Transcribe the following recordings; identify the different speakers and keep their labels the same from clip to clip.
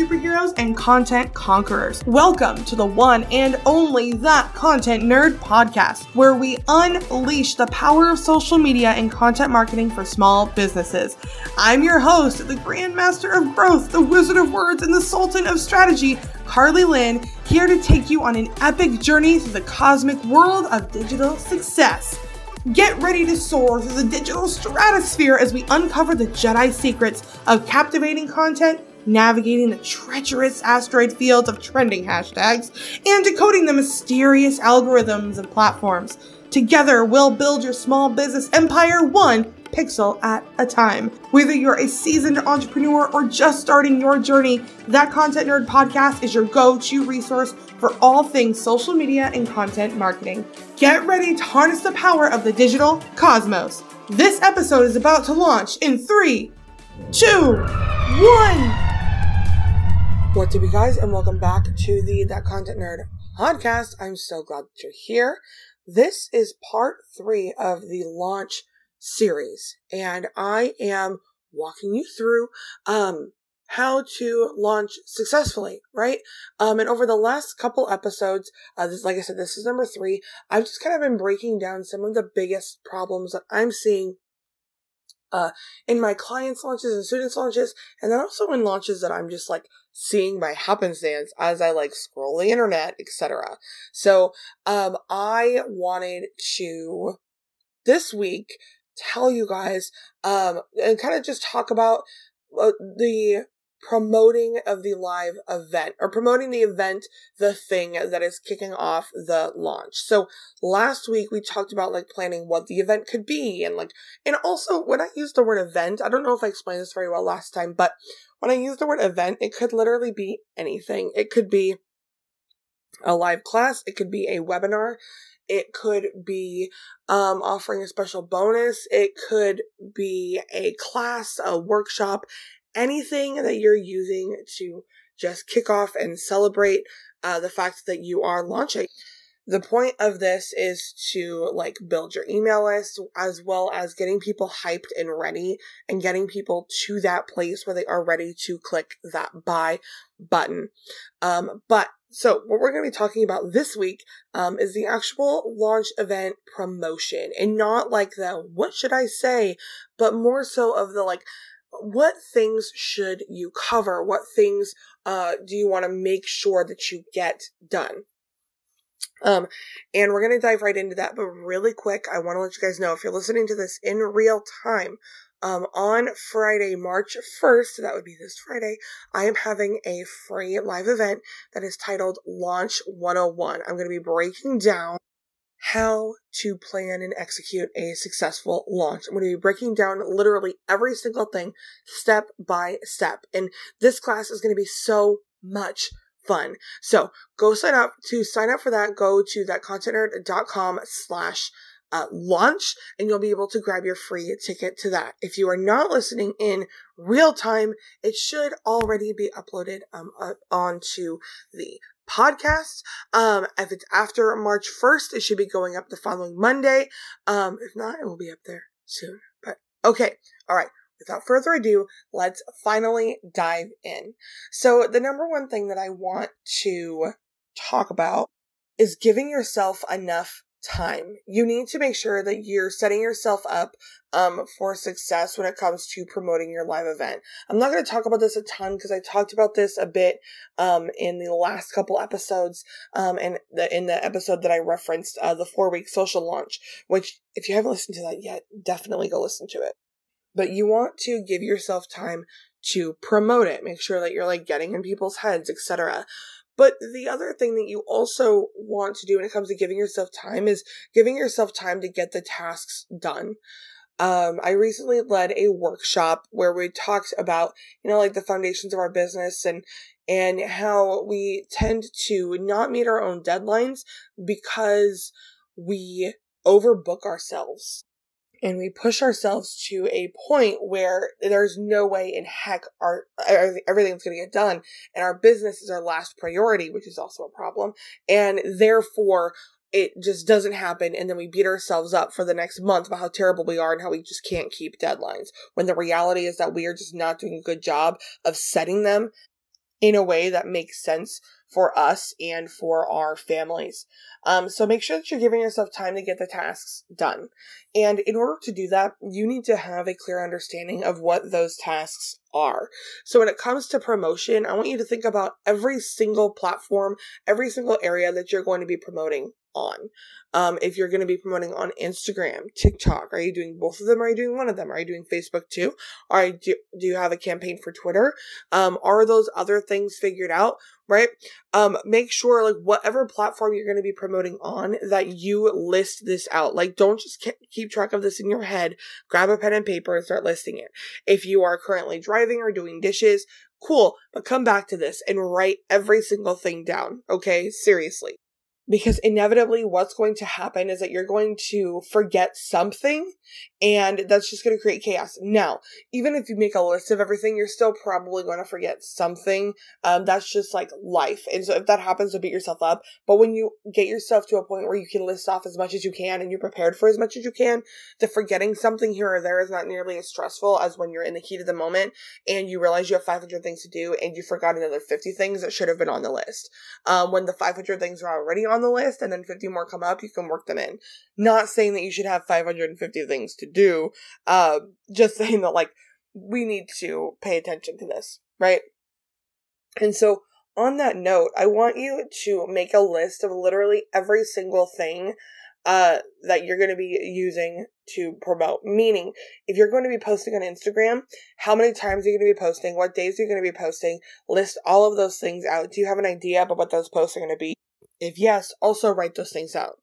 Speaker 1: superheroes and content conquerors. Welcome to the one and only That Content Nerd podcast, where we unleash the power of social media and content marketing for small businesses. I'm your host, the Grandmaster of Growth, the Wizard of Words, and the Sultan of Strategy, Carly Lynn, here to take you on an epic journey through the cosmic world of digital success. Get ready to soar through the digital stratosphere as we uncover the Jedi secrets of captivating content, navigating the treacherous asteroid fields of trending hashtags, and decoding the mysterious algorithms of platforms. Together, we'll build your small business empire one pixel at a time. Whether you're a seasoned entrepreneur or just starting your journey, that Content Nerd podcast is your go to resource for all things social media and content marketing. Get ready to harness the power of the digital cosmos. This episode is about to launch in three, two, one. What's up, you guys, and welcome back to the That Content Nerd podcast. I'm so glad that you're here. This is part three of the launch series, and I am walking you through um, how to launch successfully, right? Um, and over the last couple episodes, uh, this, like I said, this is number three. I've just kind of been breaking down some of the biggest problems that I'm seeing uh, in my clients' launches and students' launches, and then also in launches that I'm just like seeing by happenstance as I like scroll the internet, etc. So, um, I wanted to this week tell you guys, um, and kind of just talk about uh, the promoting of the live event or promoting the event, the thing that is kicking off the launch. So last week we talked about like planning what the event could be and like, and also when I use the word event, I don't know if I explained this very well last time, but when I use the word event, it could literally be anything. It could be a live class. It could be a webinar. It could be um, offering a special bonus. It could be a class, a workshop, anything that you're using to just kick off and celebrate uh, the fact that you are launching. The point of this is to like build your email list as well as getting people hyped and ready and getting people to that place where they are ready to click that buy button. Um, but so what we're going to be talking about this week um, is the actual launch event promotion and not like the what should I say, but more so of the like what things should you cover? What things uh, do you want to make sure that you get done? Um, and we're going to dive right into that. But really quick, I want to let you guys know if you're listening to this in real time, um, on Friday, March 1st, that would be this Friday, I am having a free live event that is titled Launch 101. I'm going to be breaking down how to plan and execute a successful launch. I'm going to be breaking down literally every single thing step by step. And this class is going to be so much fun. So go sign up to sign up for that. Go to thatcontentnerd.com slash uh, launch and you'll be able to grab your free ticket to that. If you are not listening in real time, it should already be uploaded um, up onto the podcast. Um, if it's after March 1st, it should be going up the following Monday. Um, if not, it will be up there soon. But okay. All right without further ado, let's finally dive in. So, the number one thing that I want to talk about is giving yourself enough time. You need to make sure that you're setting yourself up um, for success when it comes to promoting your live event. I'm not going to talk about this a ton because I talked about this a bit um, in the last couple episodes um, and the, in the episode that I referenced, uh, the four week social launch, which if you haven't listened to that yet, definitely go listen to it but you want to give yourself time to promote it, make sure that you're like getting in people's heads, etc. But the other thing that you also want to do when it comes to giving yourself time is giving yourself time to get the tasks done. Um, I recently led a workshop where we talked about, you know, like the foundations of our business and, and how we tend to not meet our own deadlines because we overbook ourselves and we push ourselves to a point where there's no way in heck our everything's going to get done and our business is our last priority which is also a problem and therefore it just doesn't happen and then we beat ourselves up for the next month about how terrible we are and how we just can't keep deadlines when the reality is that we are just not doing a good job of setting them in a way that makes sense for us and for our families. Um, so make sure that you're giving yourself time to get the tasks done. And in order to do that, you need to have a clear understanding of what those tasks are. So when it comes to promotion, I want you to think about every single platform, every single area that you're going to be promoting on. Um, if you're going to be promoting on Instagram, TikTok, are you doing both of them? Are you doing one of them? Are you doing Facebook too? Are you, do, do you have a campaign for Twitter? Um, are those other things figured out? Right? Um, make sure like whatever platform you're going to be promoting on that you list this out. Like don't just keep track of this in your head. Grab a pen and paper and start listing it. If you are currently driving or doing dishes, cool, but come back to this and write every single thing down. Okay? Seriously because inevitably what's going to happen is that you're going to forget something and that's just going to create chaos. Now, even if you make a list of everything, you're still probably going to forget something. Um, that's just like life. And so if that happens, don't beat yourself up. But when you get yourself to a point where you can list off as much as you can and you're prepared for as much as you can, the forgetting something here or there is not nearly as stressful as when you're in the heat of the moment and you realize you have 500 things to do and you forgot another 50 things that should have been on the list. Um, when the 500 things are already on the list and then 50 more come up, you can work them in. Not saying that you should have 550 things to do. Uh, just saying that like we need to pay attention to this, right? And so on that note, I want you to make a list of literally every single thing uh, that you're going to be using to promote. Meaning, if you're going to be posting on Instagram, how many times are you going to be posting? What days are you going to be posting? List all of those things out. Do you have an idea about what those posts are going to be? If yes, also write those things out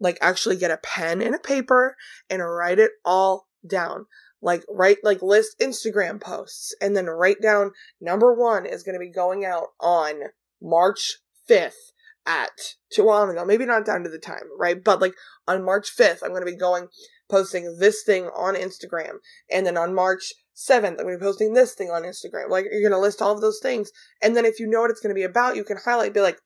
Speaker 1: like actually get a pen and a paper and write it all down. Like write like list Instagram posts and then write down number one is going to be going out on March 5th at two well, know, maybe not down to the time, right? But like on March 5th, I'm going to be going posting this thing on Instagram. And then on March 7th, I'm going to be posting this thing on Instagram. Like you're going to list all of those things. And then if you know what it's going to be about, you can highlight, be like,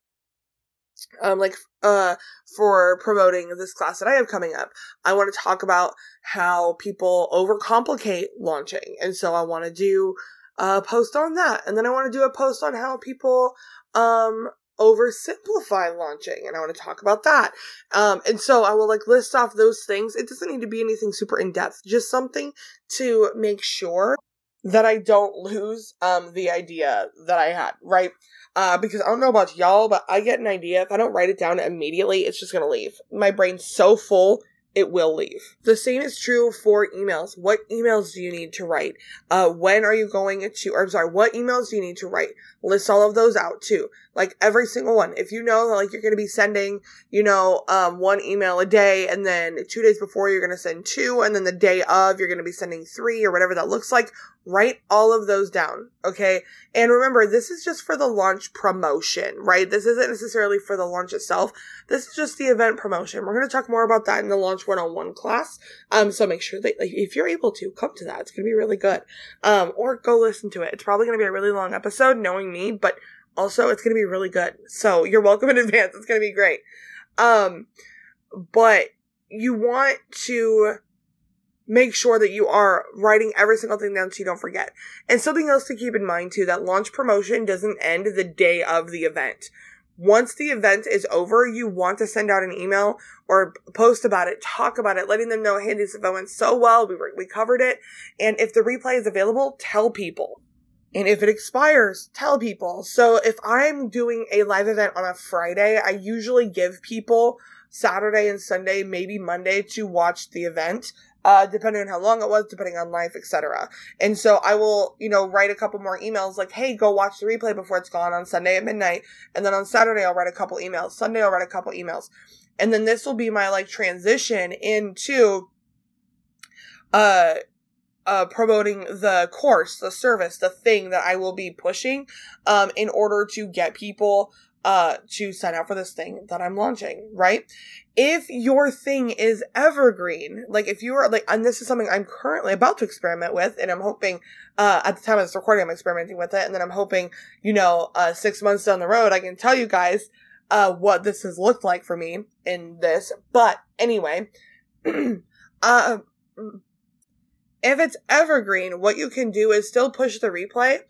Speaker 1: um, like uh, for promoting this class that I have coming up. I want to talk about how people overcomplicate launching, and so I want to do a post on that, and then I want to do a post on how people um oversimplify launching and I want to talk about that. Um, and so I will like list off those things. It doesn't need to be anything super in depth, just something to make sure that I don't lose um the idea that I had, right? Uh, because I don't know about y'all, but I get an idea. If I don't write it down immediately, it's just gonna leave. My brain's so full it will leave. The same is true for emails. What emails do you need to write? Uh, when are you going to, or I'm sorry, what emails do you need to write? List all of those out too. Like every single one. If you know, that like you're going to be sending, you know, um, one email a day and then two days before you're going to send two and then the day of you're going to be sending three or whatever that looks like, write all of those down. Okay. And remember, this is just for the launch promotion, right? This isn't necessarily for the launch itself. This is just the event promotion. We're going to talk more about that in the launch 101 class. Um, so make sure that like, if you're able to come to that, it's going to be really good. Um, or go listen to it. It's probably going to be a really long episode knowing me, but also it's going to be really good. So you're welcome in advance. It's going to be great. Um, but you want to make sure that you are writing every single thing down so you don't forget. And something else to keep in mind too, that launch promotion doesn't end the day of the event. Once the event is over, you want to send out an email or post about it, talk about it, letting them know, hey, this event went so well, we, we covered it. And if the replay is available, tell people. And if it expires, tell people. So if I'm doing a live event on a Friday, I usually give people Saturday and Sunday, maybe Monday to watch the event uh, depending on how long it was, depending on life, etc. And so I will, you know, write a couple more emails like, hey, go watch the replay before it's gone on Sunday at midnight. And then on Saturday, I'll write a couple emails. Sunday, I'll write a couple emails. And then this will be my like transition into, uh, uh, promoting the course, the service, the thing that I will be pushing, um, in order to get people, uh, to sign up for this thing that I'm launching, right? If your thing is evergreen, like if you are like, and this is something I'm currently about to experiment with, and I'm hoping, uh, at the time of this recording, I'm experimenting with it, and then I'm hoping, you know, uh, six months down the road, I can tell you guys, uh, what this has looked like for me in this. But anyway, uh, If it's evergreen, what you can do is still push the replay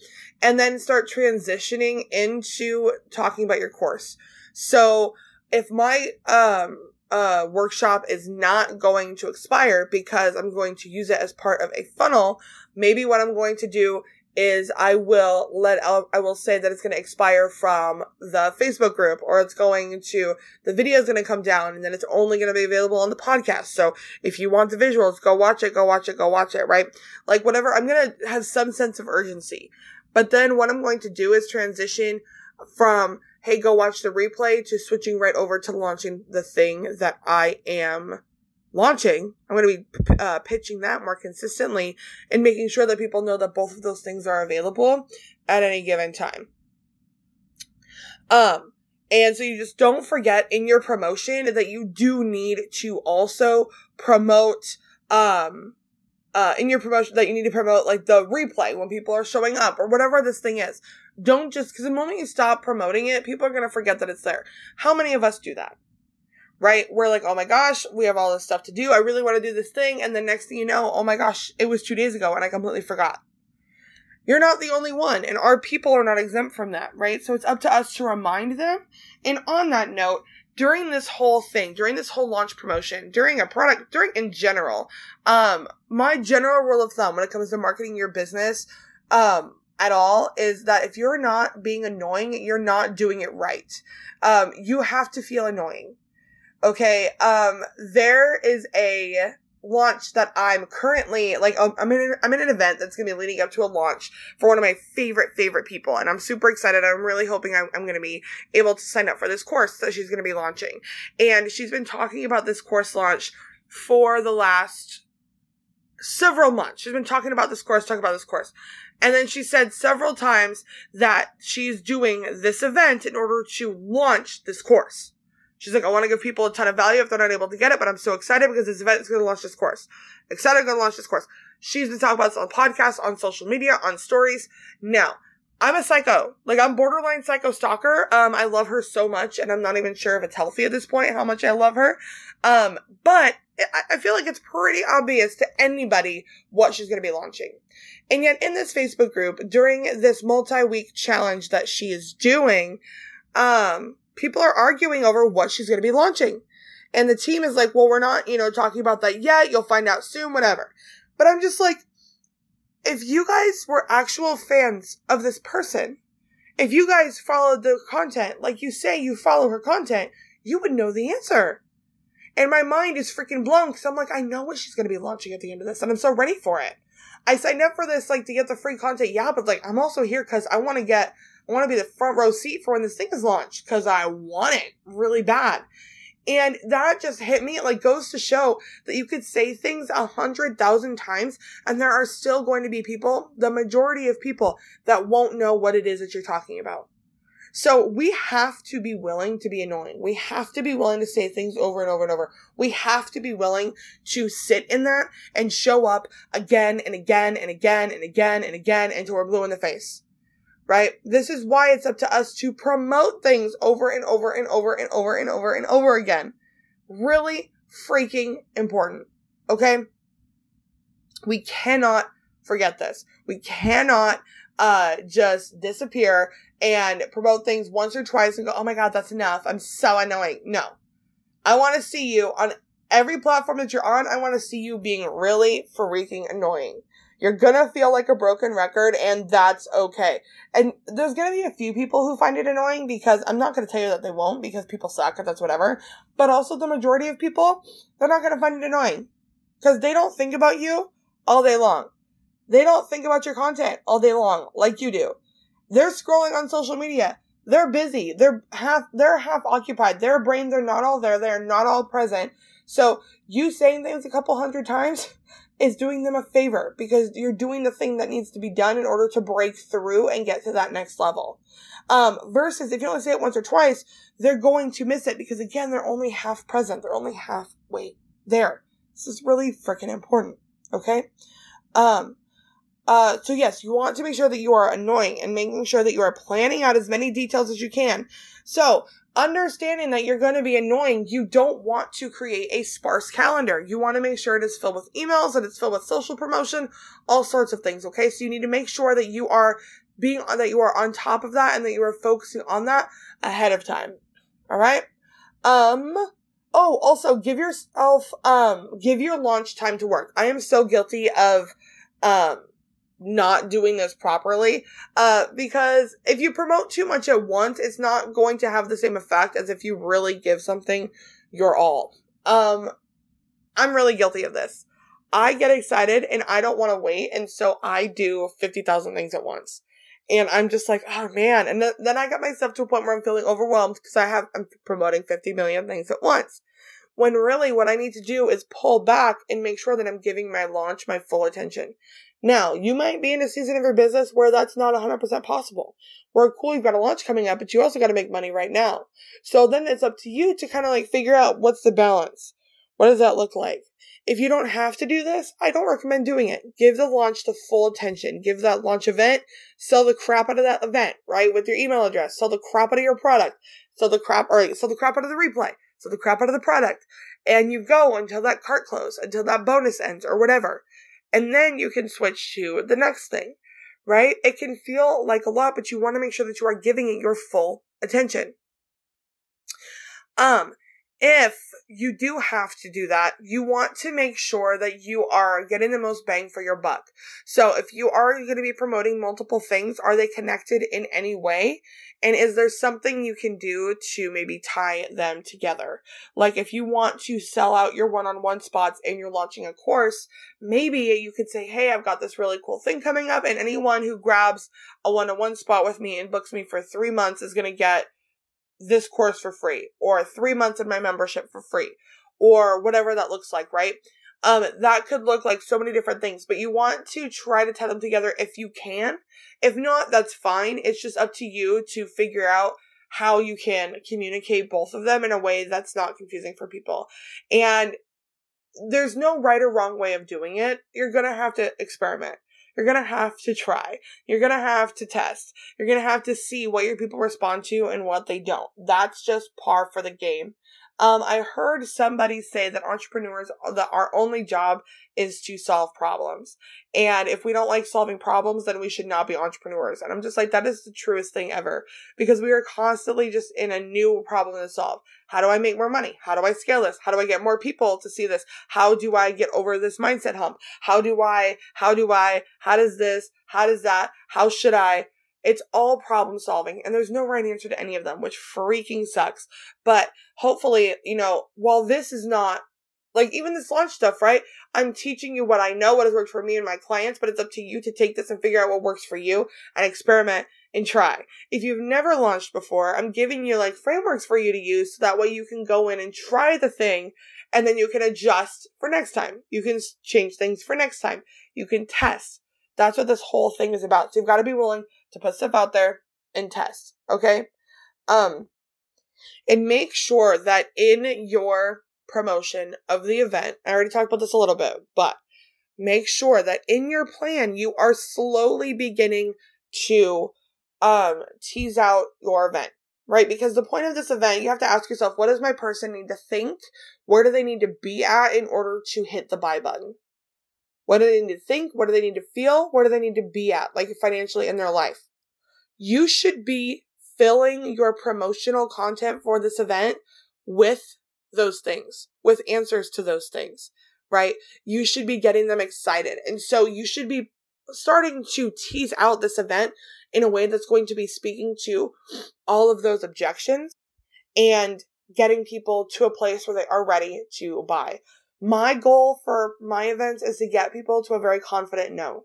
Speaker 1: and then start transitioning into talking about your course. So if my um uh workshop is not going to expire because I'm going to use it as part of a funnel, maybe what I'm going to do is I will let I will say that it's going to expire from the Facebook group or it's going to the video is going to come down and then it's only going to be available on the podcast. So if you want the visuals, go watch it, go watch it, go watch it, right? Like whatever, I'm going to have some sense of urgency. But then what I'm going to do is transition from hey, go watch the replay to switching right over to launching the thing that I am launching. I'm going to be uh, pitching that more consistently and making sure that people know that both of those things are available at any given time. Um, and so you just don't forget in your promotion that you do need to also promote, um, uh, in your promotion that you need to promote like the replay when people are showing up or whatever this thing is. Don't just, cause the moment you stop promoting it, people are going to forget that it's there. How many of us do that? Right? We're like, oh my gosh, we have all this stuff to do. I really want to do this thing. And the next thing you know, oh my gosh, it was two days ago and I completely forgot. You're not the only one, and our people are not exempt from that, right? So it's up to us to remind them. And on that note, during this whole thing, during this whole launch promotion, during a product, during in general, um, my general rule of thumb when it comes to marketing your business, um, at all is that if you're not being annoying, you're not doing it right. Um, you have to feel annoying. Okay, um, there is a launch that I'm currently like um, I'm in I'm in an event that's gonna be leading up to a launch for one of my favorite favorite people, and I'm super excited. I'm really hoping I'm, I'm gonna be able to sign up for this course that she's gonna be launching, and she's been talking about this course launch for the last several months. She's been talking about this course, talking about this course. And then she said several times that she's doing this event in order to launch this course. She's like, I want to give people a ton of value if they're not able to get it, but I'm so excited because this event is going to launch this course. Excited going to launch this course. She's been talking about this on podcasts, on social media, on stories. Now, I'm a psycho. Like I'm borderline psycho stalker. Um, I love her so much, and I'm not even sure if it's healthy at this point how much I love her. Um, but I feel like it's pretty obvious to anybody what she's going to be launching. And yet, in this Facebook group, during this multi-week challenge that she is doing, um, people are arguing over what she's going to be launching. And the team is like, well, we're not, you know, talking about that yet. You'll find out soon, whatever. But I'm just like, if you guys were actual fans of this person, if you guys followed the content, like you say you follow her content, you would know the answer. And my mind is freaking blown because I'm like, I know what she's going to be launching at the end of this, and I'm so ready for it. I signed up for this like to get the free content, yeah, but like I'm also here because I want to get I want to be the front row seat for when this thing is launched because I want it really bad. And that just hit me. It like goes to show that you could say things a hundred thousand times and there are still going to be people, the majority of people that won't know what it is that you're talking about. So we have to be willing to be annoying. We have to be willing to say things over and over and over. We have to be willing to sit in that and show up again and again and again and again and again until we're blue in the face right? This is why it's up to us to promote things over and over and over and over and over and over again. Really freaking important. Okay? We cannot forget this. We cannot uh just disappear and promote things once or twice and go, "Oh my god, that's enough. I'm so annoying." No. I want to see you on every platform that you're on. I want to see you being really freaking annoying. You're gonna feel like a broken record and that's okay. And there's gonna be a few people who find it annoying because I'm not gonna tell you that they won't because people suck and that's whatever. But also the majority of people, they're not gonna find it annoying. Cause they don't think about you all day long. They don't think about your content all day long like you do. They're scrolling on social media. They're busy. They're half, they're half occupied. Their brains are not all there. They're not all present. So you saying things a couple hundred times is doing them a favor because you're doing the thing that needs to be done in order to break through and get to that next level. Um, versus if you only say it once or twice, they're going to miss it because again, they're only half present. They're only halfway there. This is really freaking important. Okay. Um, uh, so yes, you want to make sure that you are annoying and making sure that you are planning out as many details as you can. So understanding that you're going to be annoying, you don't want to create a sparse calendar. You want to make sure it is filled with emails, that it's filled with social promotion, all sorts of things. Okay. So you need to make sure that you are being, that you are on top of that and that you are focusing on that ahead of time. All right. Um, oh, also give yourself, um, give your launch time to work. I am so guilty of, um, not doing this properly. Uh, because if you promote too much at once, it's not going to have the same effect as if you really give something your all. Um, I'm really guilty of this. I get excited and I don't want to wait. And so I do 50,000 things at once. And I'm just like, oh man. And th- then I got myself to a point where I'm feeling overwhelmed because I have, I'm promoting 50 million things at once. When really what I need to do is pull back and make sure that I'm giving my launch my full attention. Now, you might be in a season of your business where that's not 100% possible. Where cool, you've got a launch coming up, but you also got to make money right now. So then it's up to you to kind of like figure out what's the balance. What does that look like? If you don't have to do this, I don't recommend doing it. Give the launch the full attention. Give that launch event, sell the crap out of that event, right? With your email address, sell the crap out of your product, sell the crap, or sell the crap out of the replay, sell the crap out of the product. And you go until that cart close, until that bonus ends or whatever and then you can switch to the next thing, right? It can feel like a lot, but you want to make sure that you are giving it your full attention. Um, if you do have to do that, you want to make sure that you are getting the most bang for your buck. So if you are going to be promoting multiple things, are they connected in any way? And is there something you can do to maybe tie them together? Like if you want to sell out your one-on-one spots and you're launching a course, maybe you could say, Hey, I've got this really cool thing coming up and anyone who grabs a one-on-one spot with me and books me for three months is going to get this course for free or three months of my membership for free or whatever that looks like, right? Um, that could look like so many different things, but you want to try to tie them together if you can. If not, that's fine. It's just up to you to figure out how you can communicate both of them in a way that's not confusing for people. And there's no right or wrong way of doing it. You're gonna have to experiment. You're going to have to try. You're going to have to test. You're going to have to see what your people respond to and what they don't. That's just par for the game. Um, I heard somebody say that entrepreneurs, that our only job is to solve problems. And if we don't like solving problems, then we should not be entrepreneurs. And I'm just like, that is the truest thing ever because we are constantly just in a new problem to solve. How do I make more money? How do I scale this? How do I get more people to see this? How do I get over this mindset hump? How do I, how do I, how does this, how does that, how should I? It's all problem solving and there's no right answer to any of them, which freaking sucks. But hopefully, you know, while this is not like even this launch stuff, right? I'm teaching you what I know, what has worked for me and my clients, but it's up to you to take this and figure out what works for you and experiment and try. If you've never launched before, I'm giving you like frameworks for you to use so that way you can go in and try the thing and then you can adjust for next time. You can change things for next time. You can test. That's what this whole thing is about. So you've got to be willing to put stuff out there and test. Okay. Um, and make sure that in your promotion of the event, I already talked about this a little bit, but make sure that in your plan, you are slowly beginning to, um, tease out your event right? Because the point of this event, you have to ask yourself, what does my person need to think? Where do they need to be at in order to hit the buy button? What do they need to think? What do they need to feel? Where do they need to be at, like financially in their life? You should be filling your promotional content for this event with those things, with answers to those things, right? You should be getting them excited. And so you should be starting to tease out this event in a way that's going to be speaking to all of those objections and getting people to a place where they are ready to buy. My goal for my events is to get people to a very confident no.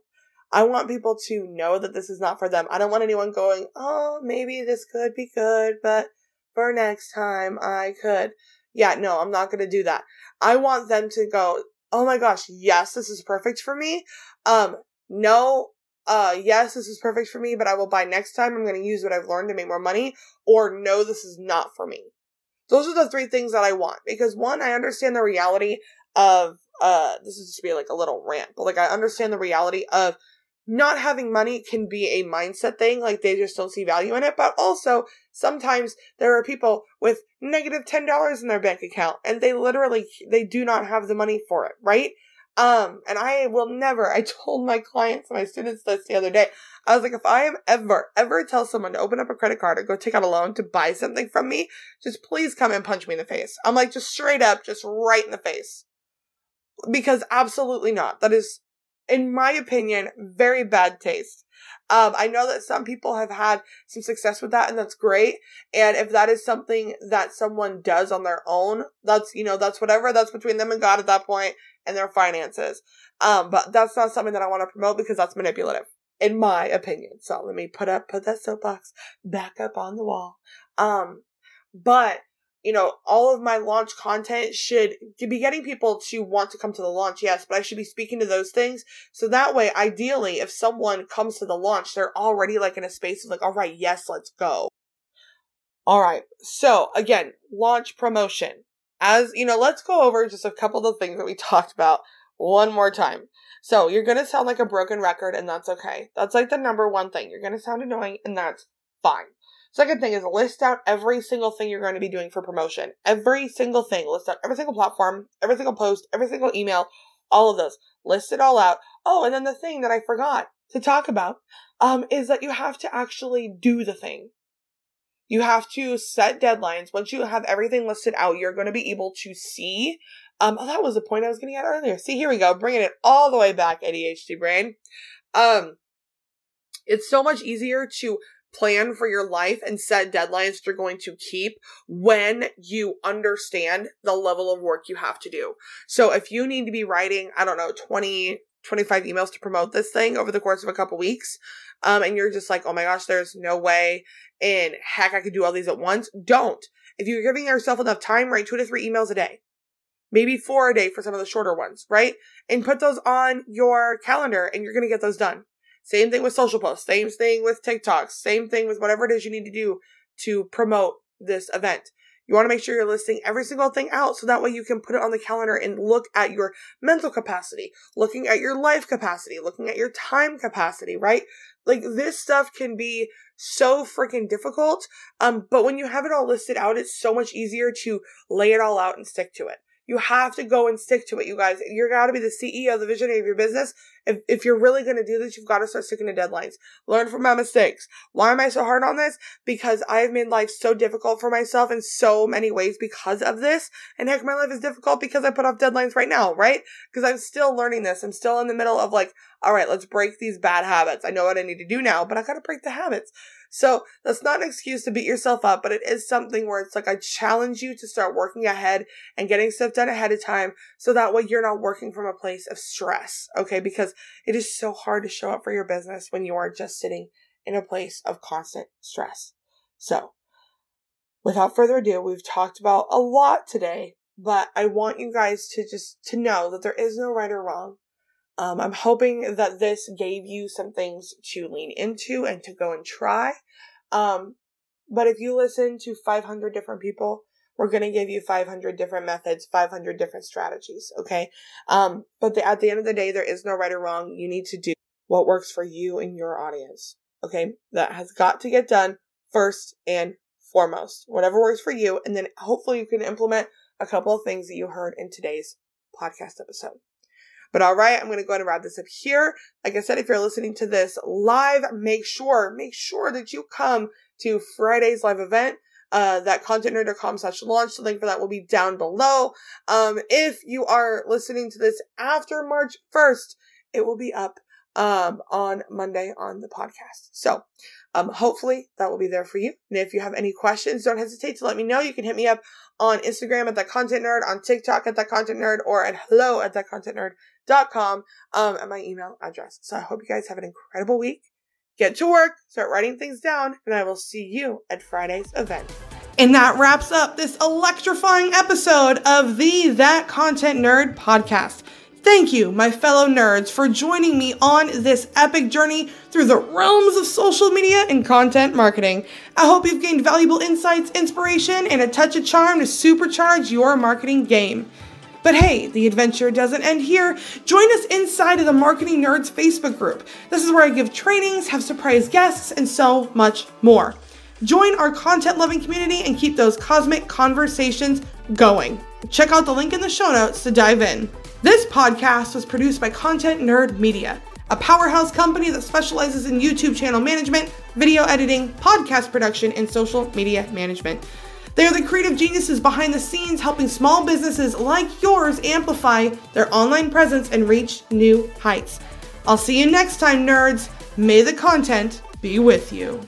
Speaker 1: I want people to know that this is not for them. I don't want anyone going, oh, maybe this could be good, but for next time I could. Yeah, no, I'm not going to do that. I want them to go, oh my gosh, yes, this is perfect for me. Um, no, uh, yes, this is perfect for me, but I will buy next time. I'm going to use what I've learned to make more money. Or no, this is not for me. Those are the three things that I want because one, I understand the reality of uh this is just be like a little rant, but like I understand the reality of not having money can be a mindset thing, like they just don't see value in it. But also, sometimes there are people with negative $10 in their bank account and they literally, they do not have the money for it, right? Um, and I will never, I told my clients, my students this the other day. I was like, if I am ever, ever tell someone to open up a credit card or go take out a loan to buy something from me, just please come and punch me in the face. I'm like, just straight up, just right in the face. Because absolutely not. That is in my opinion, very bad taste. Um, I know that some people have had some success with that and that's great. And if that is something that someone does on their own, that's, you know, that's whatever, that's between them and God at that point and their finances. Um, but that's not something that I want to promote because that's manipulative, in my opinion. So let me put up, put that soapbox back up on the wall. Um, but you know, all of my launch content should be getting people to want to come to the launch, yes, but I should be speaking to those things. So that way, ideally, if someone comes to the launch, they're already like in a space of like, all right, yes, let's go. All right. So again, launch promotion. As you know, let's go over just a couple of the things that we talked about one more time. So you're going to sound like a broken record and that's okay. That's like the number one thing. You're going to sound annoying and that's fine. Second thing is list out every single thing you're going to be doing for promotion. Every single thing. List out every single platform, every single post, every single email, all of those. List it all out. Oh, and then the thing that I forgot to talk about um, is that you have to actually do the thing. You have to set deadlines. Once you have everything listed out, you're going to be able to see. Um, oh, that was the point I was getting at earlier. See, here we go, bringing it all the way back, ADHD brain. Um, it's so much easier to plan for your life and set deadlines you're going to keep when you understand the level of work you have to do. So if you need to be writing, I don't know, 20, 25 emails to promote this thing over the course of a couple weeks, um, and you're just like, oh my gosh, there's no way in heck I could do all these at once, don't. If you're giving yourself enough time, write two to three emails a day. Maybe four a day for some of the shorter ones, right? And put those on your calendar and you're going to get those done. Same thing with social posts. Same thing with TikToks. Same thing with whatever it is you need to do to promote this event. You want to make sure you're listing every single thing out so that way you can put it on the calendar and look at your mental capacity, looking at your life capacity, looking at your time capacity, right? Like this stuff can be so freaking difficult. Um, but when you have it all listed out, it's so much easier to lay it all out and stick to it. You have to go and stick to it, you guys. You're got to be the CEO, the visionary of your business. If, if you're really going to do this, you've got to start sticking to deadlines. Learn from my mistakes. Why am I so hard on this? Because I've made life so difficult for myself in so many ways because of this. And heck, my life is difficult because I put off deadlines right now, right? Because I'm still learning this. I'm still in the middle of like, all right, let's break these bad habits. I know what I need to do now, but I got to break the habits. So that's not an excuse to beat yourself up, but it is something where it's like I challenge you to start working ahead and getting stuff done ahead of time so that way you're not working from a place of stress. Okay. Because it is so hard to show up for your business when you are just sitting in a place of constant stress. So without further ado, we've talked about a lot today, but I want you guys to just to know that there is no right or wrong. Um, I'm hoping that this gave you some things to lean into and to go and try. Um, but if you listen to 500 different people, we're going to give you 500 different methods, 500 different strategies. Okay. Um, but the, at the end of the day, there is no right or wrong. You need to do what works for you and your audience. Okay. That has got to get done first and foremost, whatever works for you. And then hopefully you can implement a couple of things that you heard in today's podcast episode. But all right, I'm going to go ahead and wrap this up here. Like I said, if you're listening to this live, make sure, make sure that you come to Friday's live event. Uh, that contentnerd.com slash launch. The link for that will be down below. Um, if you are listening to this after March 1st, it will be up, um, on Monday on the podcast. So, um, hopefully that will be there for you. And if you have any questions, don't hesitate to let me know. You can hit me up on Instagram at that content nerd, on TikTok at that content nerd, or at hello at that content nerd dot com um, and my email address. So I hope you guys have an incredible week. Get to work, start writing things down, and I will see you at Friday's event. And that wraps up this electrifying episode of the That Content Nerd podcast. Thank you, my fellow nerds, for joining me on this epic journey through the realms of social media and content marketing. I hope you've gained valuable insights, inspiration, and a touch of charm to supercharge your marketing game. But hey, the adventure doesn't end here. Join us inside of the Marketing Nerds Facebook group. This is where I give trainings, have surprise guests, and so much more. Join our content loving community and keep those cosmic conversations going. Check out the link in the show notes to dive in. This podcast was produced by Content Nerd Media, a powerhouse company that specializes in YouTube channel management, video editing, podcast production, and social media management. They are the creative geniuses behind the scenes helping small businesses like yours amplify their online presence and reach new heights. I'll see you next time, nerds. May the content be with you.